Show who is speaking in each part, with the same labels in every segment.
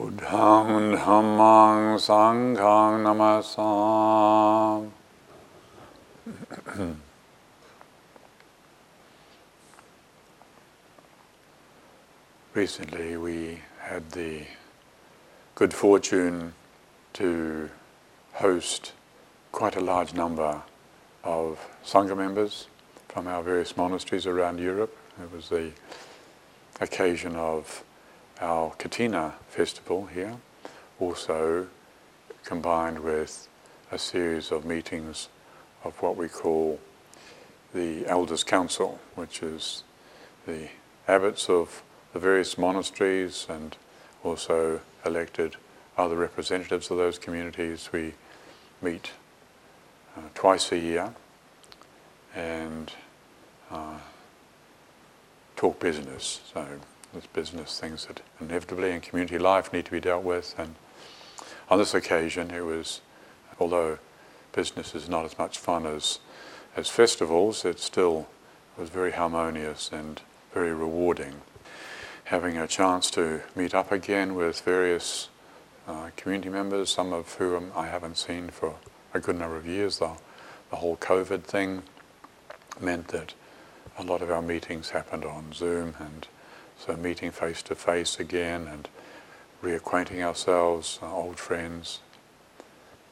Speaker 1: Buddhang Dhammang Sanghang Namasam. Recently we had the good fortune to host quite a large number of Sangha members from our various monasteries around Europe. It was the occasion of our Kathina festival here, also combined with a series of meetings of what we call the Elders' Council, which is the abbots of the various monasteries and also elected other representatives of those communities. We meet uh, twice a year and uh, talk business. So there's business things that inevitably in community life need to be dealt with. And on this occasion, it was, although business is not as much fun as as festivals, it still was very harmonious and very rewarding. Having a chance to meet up again with various uh, community members, some of whom I haven't seen for a good number of years. The, the whole COVID thing meant that a lot of our meetings happened on Zoom, and so meeting face to face again and reacquainting ourselves, old friends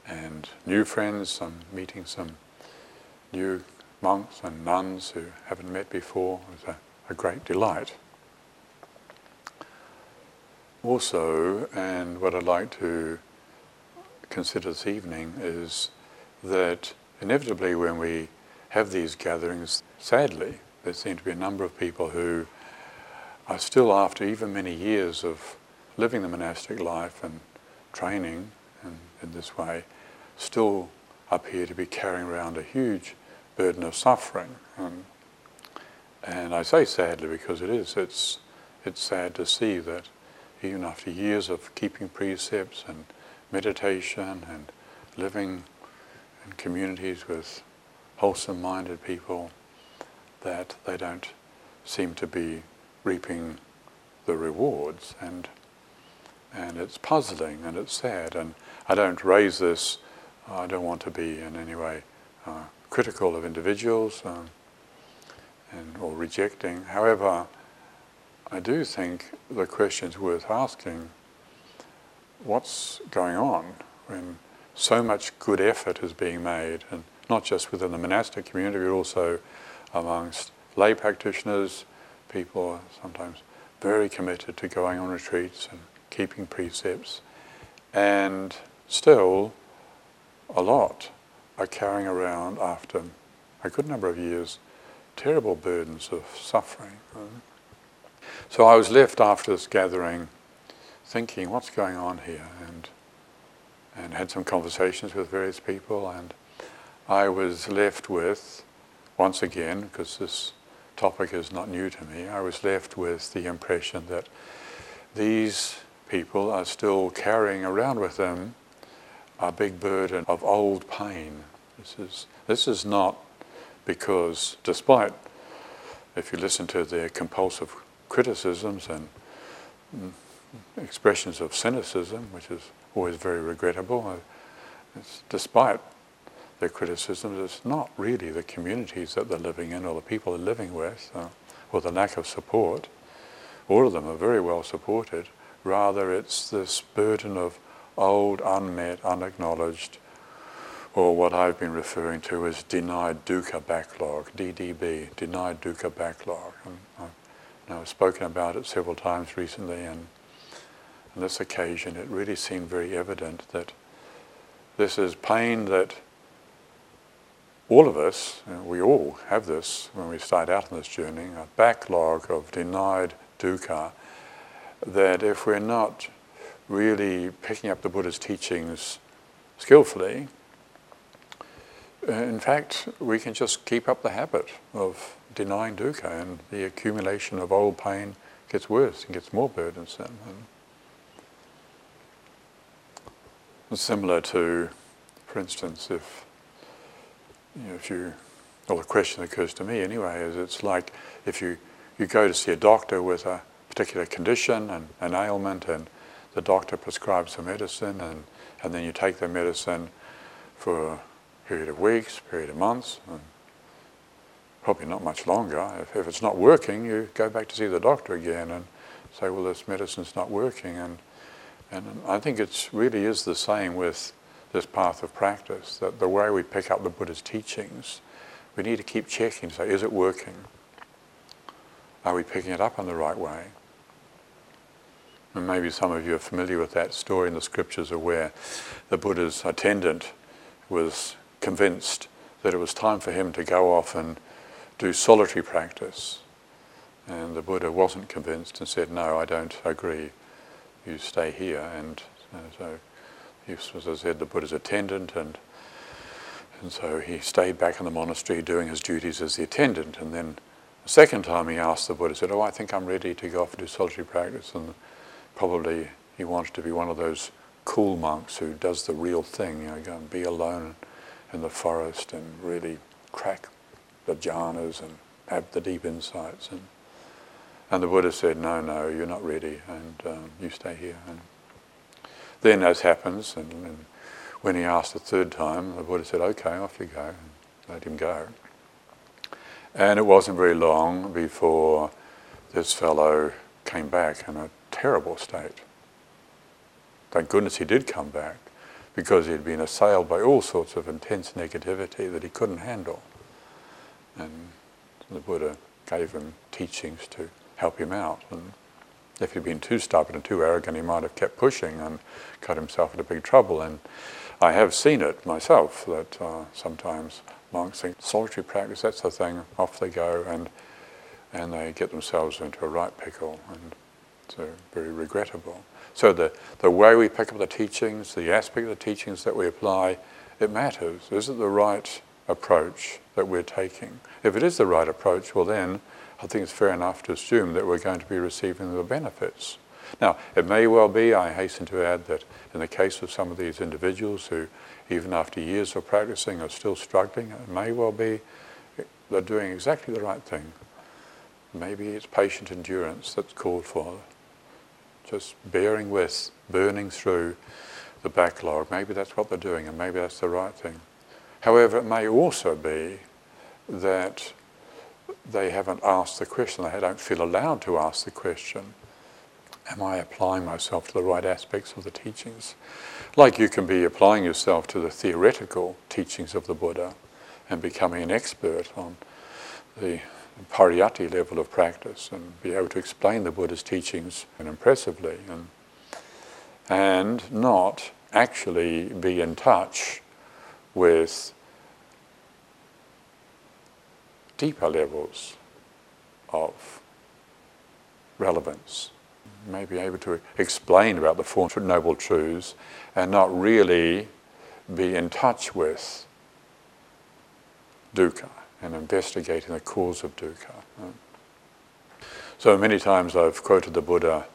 Speaker 1: and new friends, some meeting some new monks and nuns who haven't met before was a, a great delight. Also, and what I'd like to consider this evening is that inevitably when we have these gatherings, sadly, there seem to be a number of people who are still, after even many years of living the monastic life and training in, in this way, still appear to be carrying around a huge burden of suffering. Um, and I say sadly because it is. It's, it's sad to see that even after years of keeping precepts and meditation and living in communities with wholesome minded people, that they don't seem to be reaping the rewards. And, and it's puzzling and it's sad. And I don't raise this, I don't want to be in any way uh, critical of individuals um, and, or rejecting. However, I do think the question is worth asking what's going on when so much good effort is being made, and not just within the monastic community, but also amongst lay practitioners. People are sometimes very committed to going on retreats and keeping precepts, and still a lot are carrying around after a good number of years terrible burdens of suffering. So I was left after this gathering thinking, what's going on here? And, and had some conversations with various people, and I was left with, once again, because this topic is not new to me, I was left with the impression that these people are still carrying around with them a big burden of old pain. This is, this is not because, despite, if you listen to their compulsive criticisms and mm, expressions of cynicism, which is always very regrettable, uh, despite their criticisms, it's not really the communities that they're living in or the people they're living with uh, or the lack of support. All of them are very well supported. Rather, it's this burden of old, unmet, unacknowledged, or what I've been referring to as denied dukkha backlog, DDB, denied dukkha backlog. And I've, I've spoken about it several times recently, and on this occasion it really seemed very evident that this is pain that all of us, we all have this when we start out on this journey, a backlog of denied dukkha, that if we're not really picking up the Buddha's teachings skillfully, uh, in fact, we can just keep up the habit of denying dukkha, and the accumulation of old pain gets worse and gets more burdensome. And similar to, for instance, if you know, if you, well, the question that occurs to me anyway is it's like if you, you go to see a doctor with a particular condition and an ailment, and the doctor prescribes some medicine and, and then you take the medicine for a period of weeks, period of months, and probably not much longer. If, if it's not working, you go back to see the doctor again and say, well, this medicine's not working. And, and I think it really is the same with this path of practice, that the way we pick up the Buddha's teachings, we need to keep checking, say, is it working? Are we picking it up in the right way? And maybe some of you are familiar with that story in the scriptures of where the Buddha's attendant was convinced that it was time for him to go off and do solitary practice. And the Buddha wasn't convinced and said, No, I don't agree. You stay here. And uh, so he was, as I said, the Buddha's attendant, and, and so he stayed back in the monastery doing his duties as the attendant. And then the second time he asked the Buddha, said, Oh, I think I'm ready to go off and do solitary practice. And probably he wanted to be one of those cool monks who does the real thing, you know, go and be alone in the forest and really crack the jhanas and have the deep insights. And, and the Buddha said, no, no, you're not ready, and um, you stay here. And then, as happens, and, and, when he asked the third time, the Buddha said, okay, off you go, and let him go. And it wasn't very long before this fellow came back in a terrible state. Thank goodness he did come back, because he'd been assailed by all sorts of intense negativity that he couldn't handle. And the Buddha gave him teachings to help him out. And if he'd been too stubborn and too arrogant, he might have kept pushing and got himself into big trouble. And I have seen it myself that uh, sometimes monks think solitary practice, that's the thing, off they go and and they get themselves into a right pickle and so very regrettable. So the, the way we pick up the teachings, the aspect of the teachings that we apply, it matters. Is it the right approach that we're taking? If it is the right approach, well then I think it's fair enough to assume that we're going to be receiving the benefits. Now, it may well be, I hasten to add, that in the case of some of these individuals who, even after years of practicing, are still struggling, it may well be they're doing exactly the right thing. Maybe it's patient endurance that's called for. Just bearing with, burning through the backlog. Maybe that's what they're doing, and maybe that's the right thing. However, it may also be that they haven't asked the question, they don't feel allowed to ask the question Am I applying myself to the right aspects of the teachings? Like you can be applying yourself to the theoretical teachings of the Buddha and becoming an expert on the pariyatti level of practice and be able to explain the Buddha's teachings impressively and, and not actually be in touch with deeper levels of relevance. May be able to explain about the Four Noble Truths and not really be in touch with dukkha and investigating the cause of dukkha. So many times I've quoted the Buddha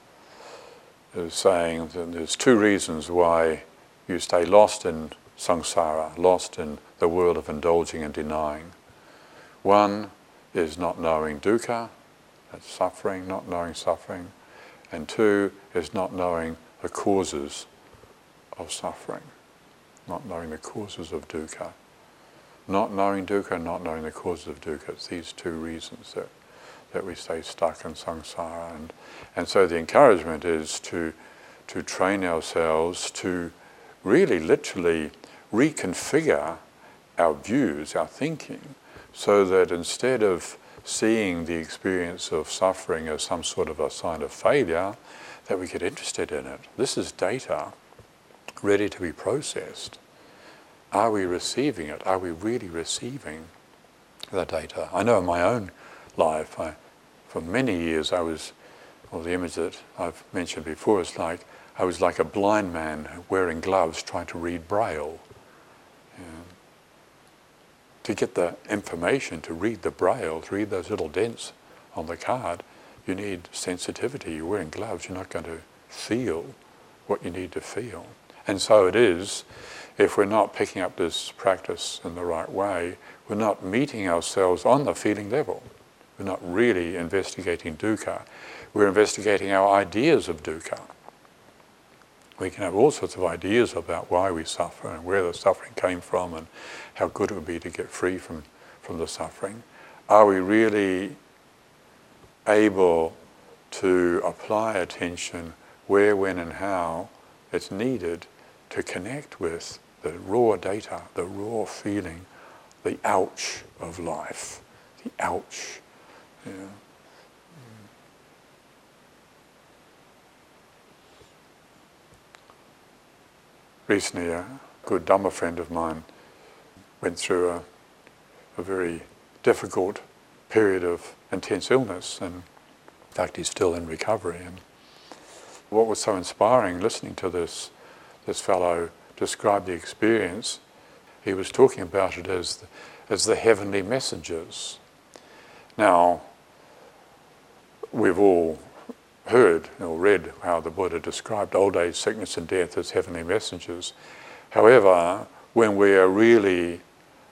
Speaker 1: as saying that there's two reasons why you stay lost in samsara, lost in the world of indulging and denying. One is not knowing dukkha, that's suffering, not knowing suffering. And two is not knowing the causes of suffering, not knowing the causes of dukkha. Not knowing dukkha, not knowing the causes of dukkha, it's these two reasons that, that we stay stuck in samsara. And, and so the encouragement is to, to train ourselves to really literally reconfigure our views, our thinking, so that instead of seeing the experience of suffering as some sort of a sign of failure, that we get interested in it. This is data ready to be processed. Are we receiving it? Are we really receiving the data? I know in my own life, I, for many years I was, well, the image that I've mentioned before is like, I was like a blind man wearing gloves trying to read Braille to get the information, to read the braille, to read those little dents on the card, you need sensitivity. You're wearing gloves, you're not going to feel what you need to feel. And so it is, if we're not picking up this practice in the right way, we're not meeting ourselves on the feeling level. We're not really investigating dukkha. We're investigating our ideas of dukkha. We can have all sorts of ideas about why we suffer and where the suffering came from and how good it would be to get free from, from the suffering. Are we really able to apply attention where, when, and how it's needed to connect with the raw data, the raw feeling, the ouch of life, the ouch. Know. Recently, a good Dhamma friend of mine went through a, a very difficult period of intense illness, and in fact, he's still in recovery. And what was so inspiring listening to this, this fellow describe the experience, he was talking about it as the, as the heavenly messengers. Now, we've all heard or read how the Buddha described old age, sickness, and death as heavenly messengers. However, when we are really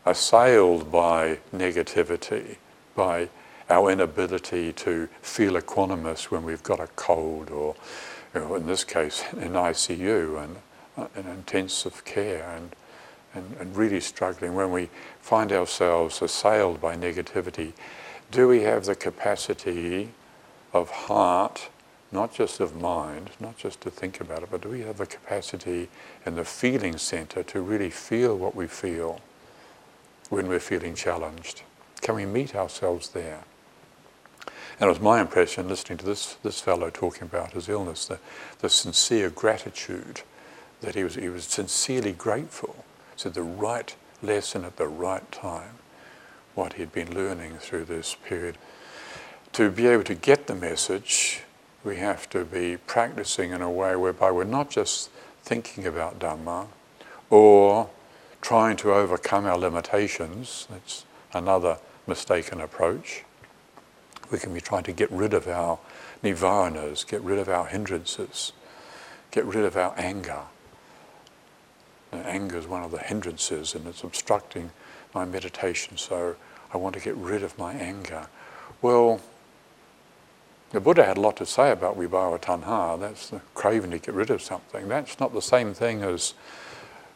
Speaker 1: assailed by negativity, by our inability to feel equanimous when we've got a cold or, you know, in this case, in ICU and uh, in intensive care and, and, and really struggling, when we find ourselves assailed by negativity, do we have the capacity of heart, not just of mind, not just to think about it, but do we have the capacity in the feeling center to really feel what we feel? when we're feeling challenged? Can we meet ourselves there? And it was my impression, listening to this, this fellow talking about his illness, the, the sincere gratitude that he was, he was sincerely grateful. to the right lesson at the right time, what he'd been learning through this period. To be able to get the message, we have to be practicing in a way whereby we're not just thinking about Dhamma or trying to overcome our limitations. That's another mistaken approach. We can be trying to get rid of our nivaranas, get rid of our hindrances, get rid of our anger. And anger is one of the hindrances and it's obstructing my meditation, so I want to get rid of my anger. Well, the Buddha had a lot to say about vibhava tanha, that's the craving to get rid of something. That's not the same thing as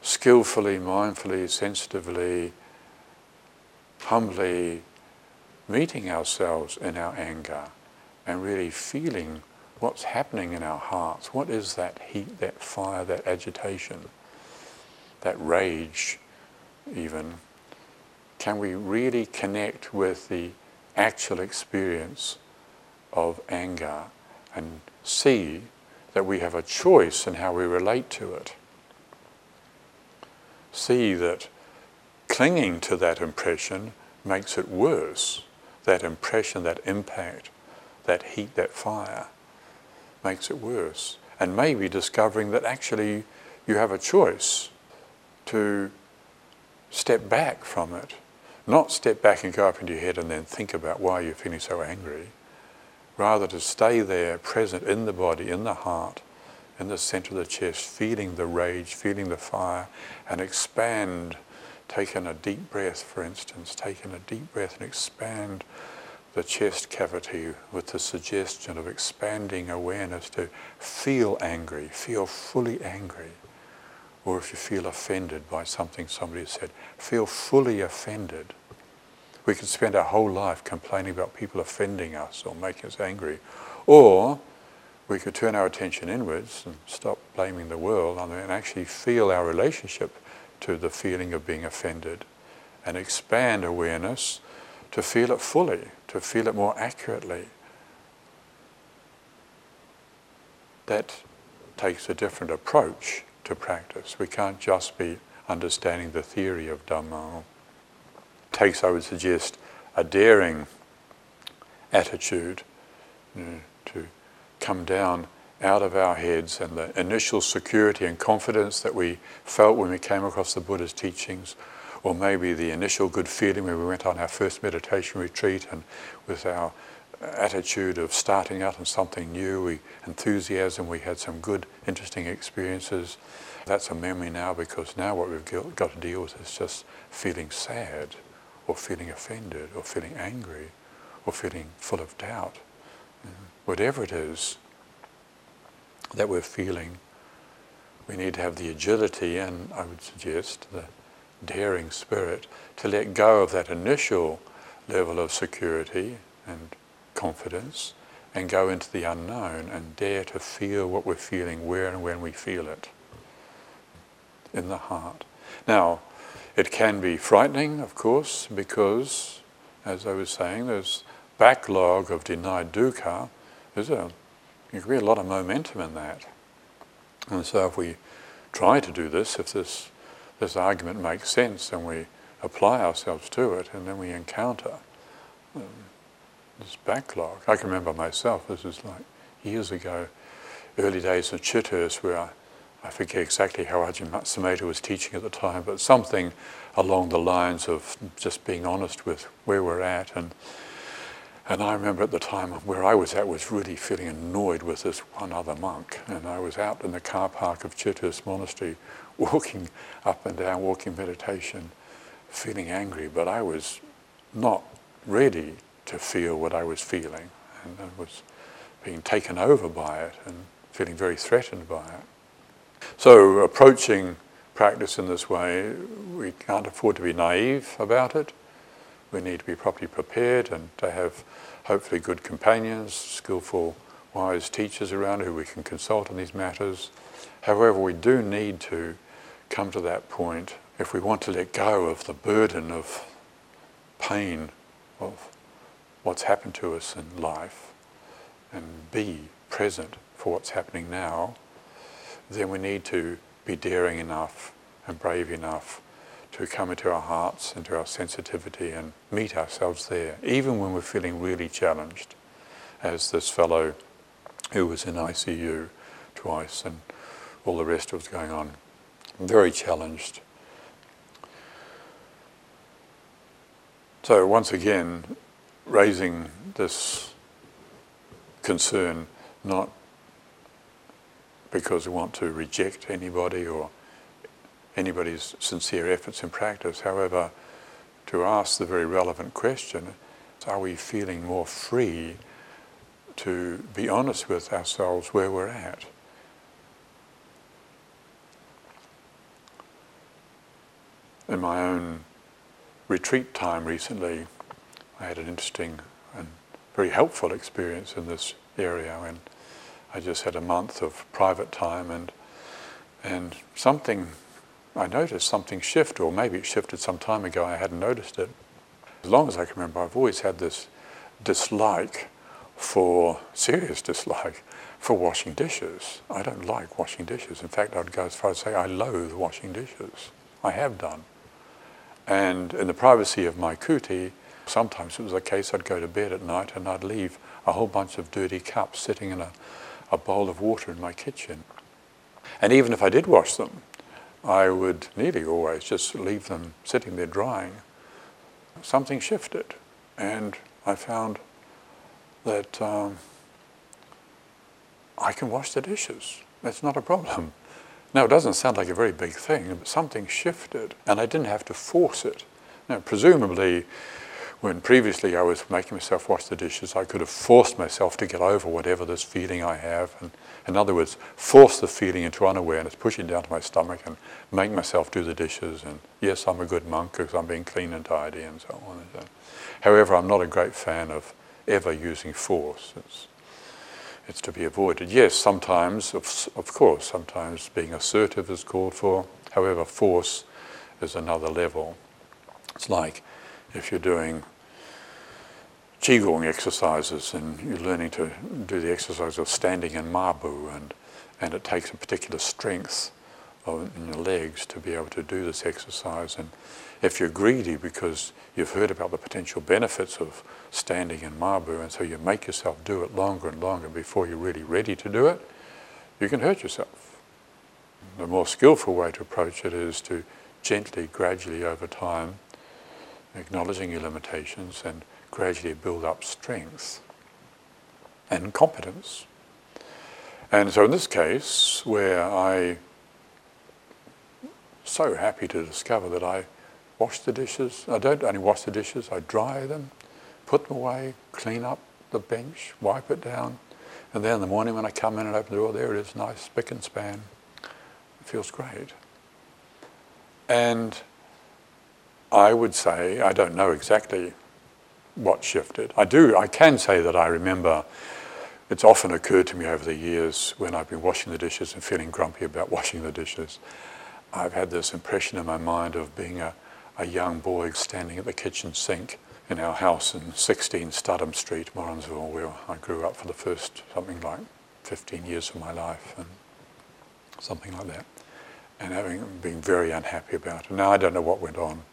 Speaker 1: skillfully, mindfully, sensitively, humbly meeting ourselves in our anger and really feeling what's happening in our hearts. What is that heat, that fire, that agitation, that rage, even? Can we really connect with the actual experience of anger and see that we have a choice in how we relate to it? see that clinging to that impression makes it worse. That impression, that impact, that heat, that fire makes it worse. And maybe discovering that actually you have a choice to step back from it. Not step back and go up into your head and then think about why you're feeling so angry. Rather to stay there, present in the body, in the heart, in the center of the chest, feeling the rage, feeling the fire, and expand. Taking a deep breath, for instance, taking a deep breath and expand the chest cavity with the suggestion of expanding awareness to feel angry, feel fully angry. Or if you feel offended by something somebody said, feel fully offended. We can spend our whole life complaining about people offending us or making us angry. Or we could turn our attention inwards and stop blaming the world and actually feel our relationship to the feeling of being offended and expand awareness to feel it fully, to feel it more accurately. That takes a different approach to practice. We can't just be understanding the theory of Dhamma. Takes, I would suggest, a daring attitude you know, to come down out of our heads and the initial security and confidence that we felt when we came across the Buddha's teachings, or maybe the initial good feeling when we went on our first meditation retreat and with our attitude of starting out on something new, we enthusiasm, we had some good, interesting experiences. That's a memory now because now what we've got to deal with is just feeling sad, or feeling offended, or feeling angry, or feeling full of doubt whatever it is that we're feeling, we need to have the agility and I would suggest the daring spirit to let go of that initial level of security and confidence and go into the unknown and dare to feel what we're feeling where and when we feel it in the heart. Now, it can be frightening, of course, because, as I was saying, there's backlog of denied dukkha. There's a, there can be a lot of momentum in that. And so if we try to do this, if this, this argument makes sense and we apply ourselves to it and then we encounter um, this backlog. I can remember myself, this is like years ago, early days of Chithurst where I, I forget exactly how Ajahn Sumedho was teaching at the time, but something along the lines of just being honest with where we're at. And, and I remember at the time where I was at was really feeling annoyed with this one other monk. And I was out in the car park of Chithurst Monastery walking up and down, walking meditation, feeling angry, but I was not ready to feel what I was feeling. And I was being taken over by it and feeling very threatened by it. So approaching practice in this way, we can't afford to be naive about it. We need to be properly prepared and to have hopefully good companions, skillful, wise teachers around who we can consult on these matters. However, we do need to come to that point if we want to let go of the burden of pain of what's happened to us in life and be present for what's happening now, then we need to be daring enough and brave enough to come into our hearts, into our sensitivity and meet ourselves there, even when we're feeling really challenged, as this fellow who was in ICU twice and all the rest was going on. Very challenged. So once again, raising this concern not because we want to reject anybody or anybody's sincere efforts in practice. However, to ask the very relevant question, are we feeling more free to be honest with ourselves where we're at? In my own retreat time recently, I had an interesting and very helpful experience in this area when I just had a month of private time and and something I noticed something shift, or maybe it shifted some time ago, I hadn't noticed it. As long as I can remember, I've always had this dislike for, serious dislike, for washing dishes. I don't like washing dishes. In fact, I'd go as far as say I loathe washing dishes. I have done. And in the privacy of my kuti, Sometimes it was a case I'd go to bed at night and I'd leave a whole bunch of dirty cups sitting in a, a bowl of water in my kitchen. And even if I did wash them, I would nearly always just leave them sitting there drying. Something shifted, and I found that um, I can wash the dishes. That's not a problem. Now, it doesn't sound like a very big thing, but something shifted, and I didn't have to force it. Now, presumably, when previously I was making myself wash the dishes, I could have forced myself to get over whatever this feeling I have. And in other words, force the feeling into unawareness, push it down to my stomach and make myself do the dishes. And yes, I'm a good monk because I'm being clean and tidy and so on. And so. However, I'm not a great fan of ever using force. It's, it's to be avoided. Yes, sometimes, of, of course, sometimes being assertive is called for. However, force is another level. It's like if you're doing Qigong exercises and you're learning to do the exercise of standing in ma bu and, and it takes a particular strength of, in your legs to be able to do this exercise. And if you're greedy because you've heard about the potential benefits of standing in ma bu and so you make yourself do it longer and longer before you're really ready to do it, you can hurt yourself. The more skillful way to approach it is to gently, gradually over time, acknowledging your limitations and gradually build up strength and competence. And so in this case, where I so happy to discover that I wash the dishes. I don't only wash the dishes, I dry them, put them away, clean up the bench, wipe it down, and then in the morning when I come in and open the door, there it is, nice spick and span. It feels great. And I would say, I don't know exactly what shifted. I do, I can say that I remember it's often occurred to me over the years when I've been washing the dishes and feeling grumpy about washing the dishes. I've had this impression in my mind of being a, a young boy standing at the kitchen sink in our house in 16 Studham Street, Morrinsville, where I grew up for the first something like 15 years of my life, and something like that, and having been very unhappy about it. Now I don't know what went on.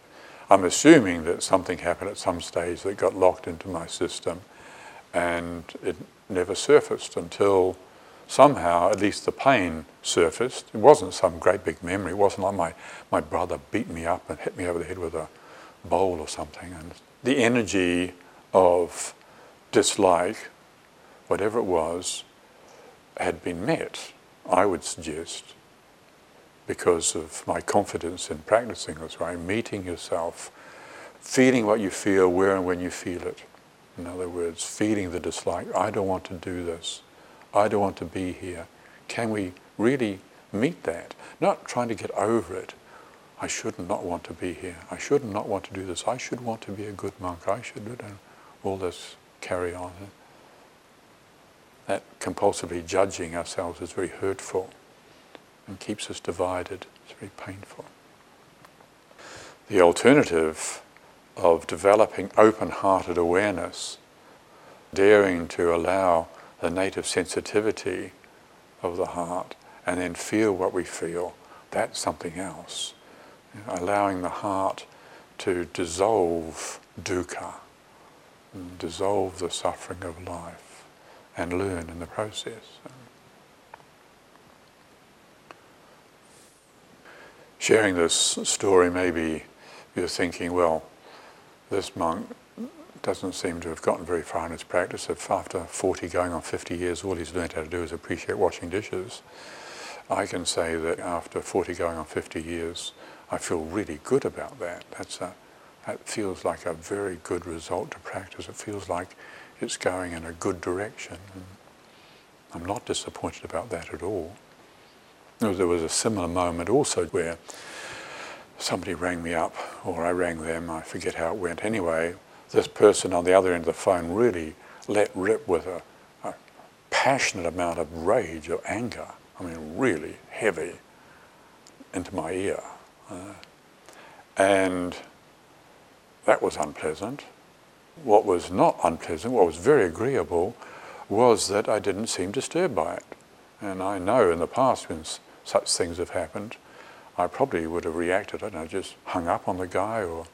Speaker 1: I'm assuming that something happened at some stage that got locked into my system, and it never surfaced until somehow, at least the pain surfaced. It wasn't some great big memory. It wasn't like my, my brother beat me up and hit me over the head with a bowl or something. And the energy of dislike, whatever it was, had been met, I would suggest, because of my confidence in practicing this way, meeting yourself, feeling what you feel, where and when you feel it. In other words, feeling the dislike. I don't want to do this. I don't want to be here. Can we really meet that? Not trying to get over it. I should not want to be here. I should not want to do this. I should want to be a good monk. I should do all this carry on. That compulsively judging ourselves is very hurtful and keeps us divided. It's very painful. The alternative of developing open-hearted awareness, daring to allow the native sensitivity of the heart and then feel what we feel, that's something else. Allowing the heart to dissolve dukkha, dissolve the suffering of life, and learn in the process. Sharing this story, maybe you're thinking, well, this monk doesn't seem to have gotten very far in his practice. If after 40 going on 50 years, all he's learned how to do is appreciate washing dishes, I can say that after 40 going on 50 years, I feel really good about that. That's a, that feels like a very good result to practice. It feels like it's going in a good direction. I'm not disappointed about that at all. There was a similar moment also where somebody rang me up, or I rang them, I forget how it went. Anyway, this person on the other end of the phone really let rip with a, a passionate amount of rage or anger. I mean, really heavy into my ear. Uh, and that was unpleasant. What was not unpleasant, what was very agreeable, was that I didn't seem disturbed by it. And I know in the past when such things have happened, I probably would have reacted, I don't know, just hung up on the guy or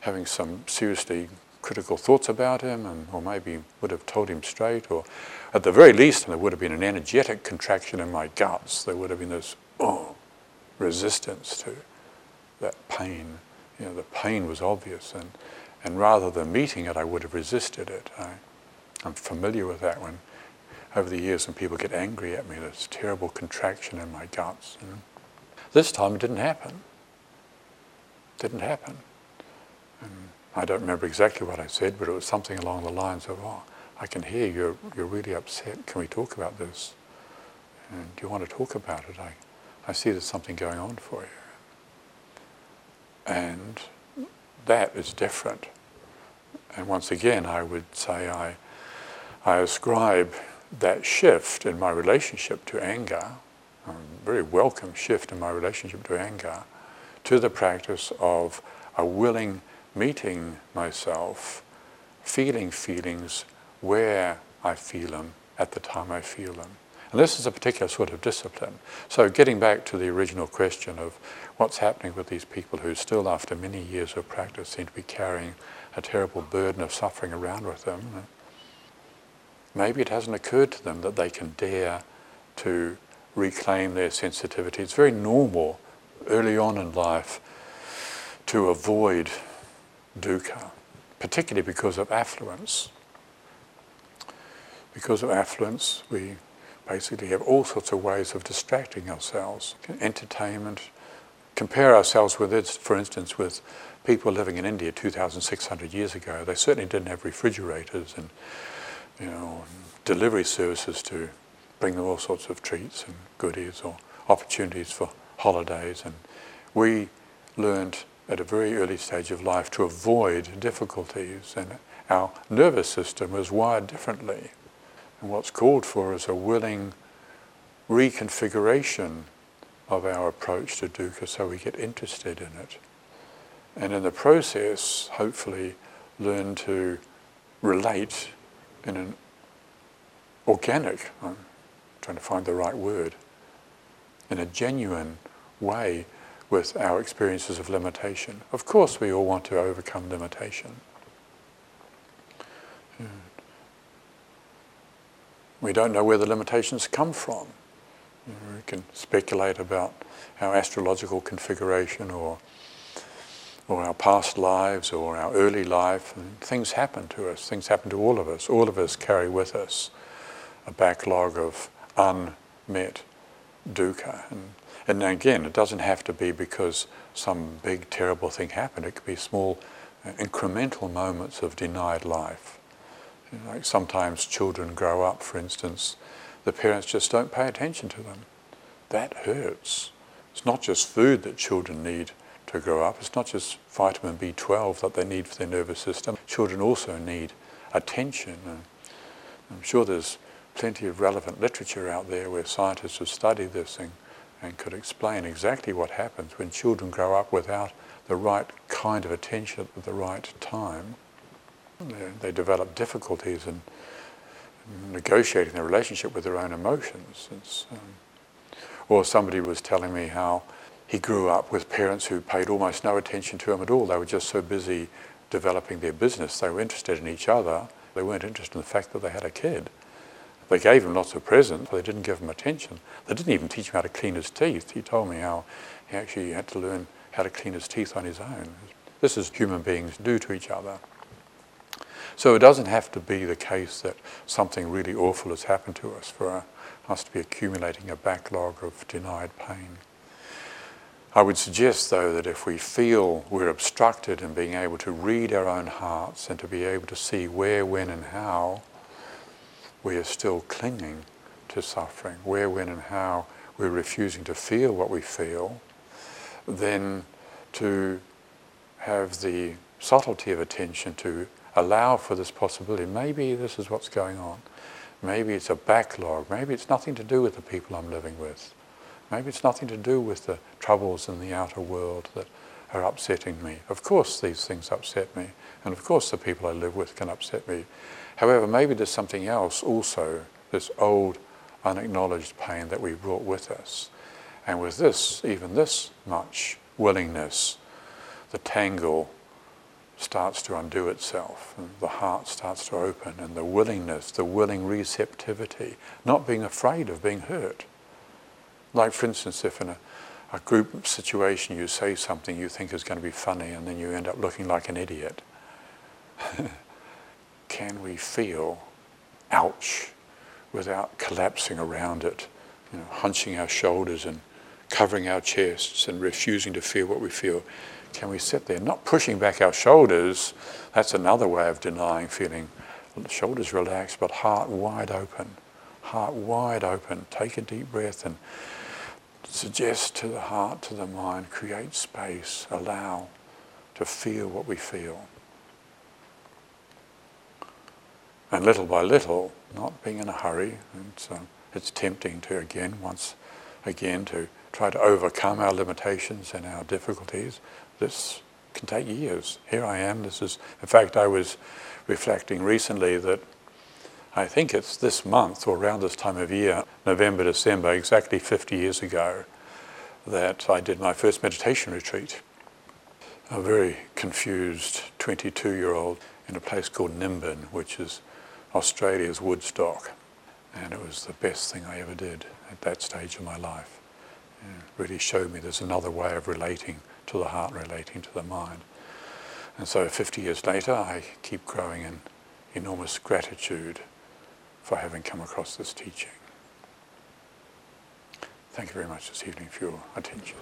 Speaker 1: having some seriously critical thoughts about him, and, or maybe would have told him straight, or at the very least, there would have been an energetic contraction in my guts. There would have been this oh, resistance to that pain. You know, the pain was obvious, and, and rather than meeting it, I would have resisted it. I, I'm familiar with that when, over the years, when people get angry at me, there's terrible contraction in my guts. This time it didn't happen. Didn't happen. And I don't remember exactly what I said, but it was something along the lines of, oh, I can hear you're, you're really upset. Can we talk about this? And do you want to talk about it? I, I see there's something going on for you. And that is different. And once again, I would say I, I ascribe that shift in my relationship to anger, a very welcome shift in my relationship to anger, to the practice of a willing meeting myself, feeling feelings where I feel them at the time I feel them. And this is a particular sort of discipline. So getting back to the original question of what's happening with these people who still after many years of practice seem to be carrying a terrible burden of suffering around with them, maybe it hasn't occurred to them that they can dare to reclaim their sensitivity. It's very normal early on in life to avoid dukkha, particularly because of affluence. Because of affluence, we basically have all sorts of ways of distracting ourselves. Entertainment. Compare ourselves with it, for instance, with people living in India 2,600 years ago. They certainly didn't have refrigerators and, you know, delivery services to bring them all sorts of treats and goodies or, opportunities for holidays. And we learned at a very early stage of life to avoid difficulties, and our nervous system was wired differently. And what's called for is a willing reconfiguration of our approach to dukkha so we get interested in it. And in the process, hopefully, learn to relate in an organic, I'm trying to find the right word, in a genuine way with our experiences of limitation. Of course, we all want to overcome limitation. Hmm. We don't know where the limitations come from. We can speculate about our astrological configuration or, or our past lives or our early life. And things happen to us, things happen to all of us. All of us carry with us a backlog of unmet dukkha. And, and again, it doesn't have to be because some big terrible thing happened. It could be small uh, incremental moments of denied life. You know, like sometimes children grow up, for instance, the parents just don't pay attention to them. That hurts. It's not just food that children need to grow up. It's not just vitamin B12 that they need for their nervous system. Children also need attention. And I'm sure there's plenty of relevant literature out there where scientists have studied this thing and could explain exactly what happens when children grow up without the right kind of attention at the right time. They develop difficulties in negotiating their relationship with their own emotions. Um, or somebody was telling me how he grew up with parents who paid almost no attention to him at all. They were just so busy developing their business. They were interested in each other. They weren't interested in the fact that they had a kid. They gave him lots of presents, but they didn't give him attention. They didn't even teach him how to clean his teeth. He told me how he actually had to learn how to clean his teeth on his own. This is human beings do to each other. So it doesn't have to be the case that something really awful has happened to us for us to be accumulating a backlog of denied pain. I would suggest, though, that if we feel we're obstructed in being able to read our own hearts and to be able to see where, when, and how we are still clinging to suffering, where, when, and how we're refusing to feel what we feel, then to have the subtlety of attention to allow for this possibility. Maybe this is what's going on. Maybe it's a backlog. Maybe it's nothing to do with the people I'm living with. Maybe it's nothing to do with the troubles in the outer world that are upsetting me. Of course, these things upset me, and of course, the people I live with can upset me. However, maybe there's something else also, this old, unacknowledged pain that we brought with us. And with this, even this much willingness, the tangle starts to undo itself, and the heart starts to open, and the willingness, the willing receptivity, not being afraid of being hurt. Like, for instance, if in a, a group situation you say something you think is going to be funny and then you end up looking like an idiot, can we feel ouch without collapsing around it, you know, hunching our shoulders and covering our chests and refusing to feel what we feel? Can we sit there, not pushing back our shoulders? That's another way of denying feeling. Shoulders relaxed, but heart wide open. Heart wide open. Take a deep breath and suggest to the heart, to the mind, create space, allow to feel what we feel. And little by little, not being in a hurry, it's, uh, it's tempting to again, once again, to try to overcome our limitations and our difficulties, this can take years. Here I am. This is, in fact, I was reflecting recently that I think it's this month or around this time of year, November, December, exactly 50 years ago, that I did my first meditation retreat. A very confused 22 year old in a place called Nimbin, which is Australia's Woodstock. And it was the best thing I ever did at that stage of my life. It really showed me there's another way of relating to the heart relating to the mind. And so 50 years later, I keep growing in enormous gratitude for having come across this teaching. Thank you very much this evening for your attention.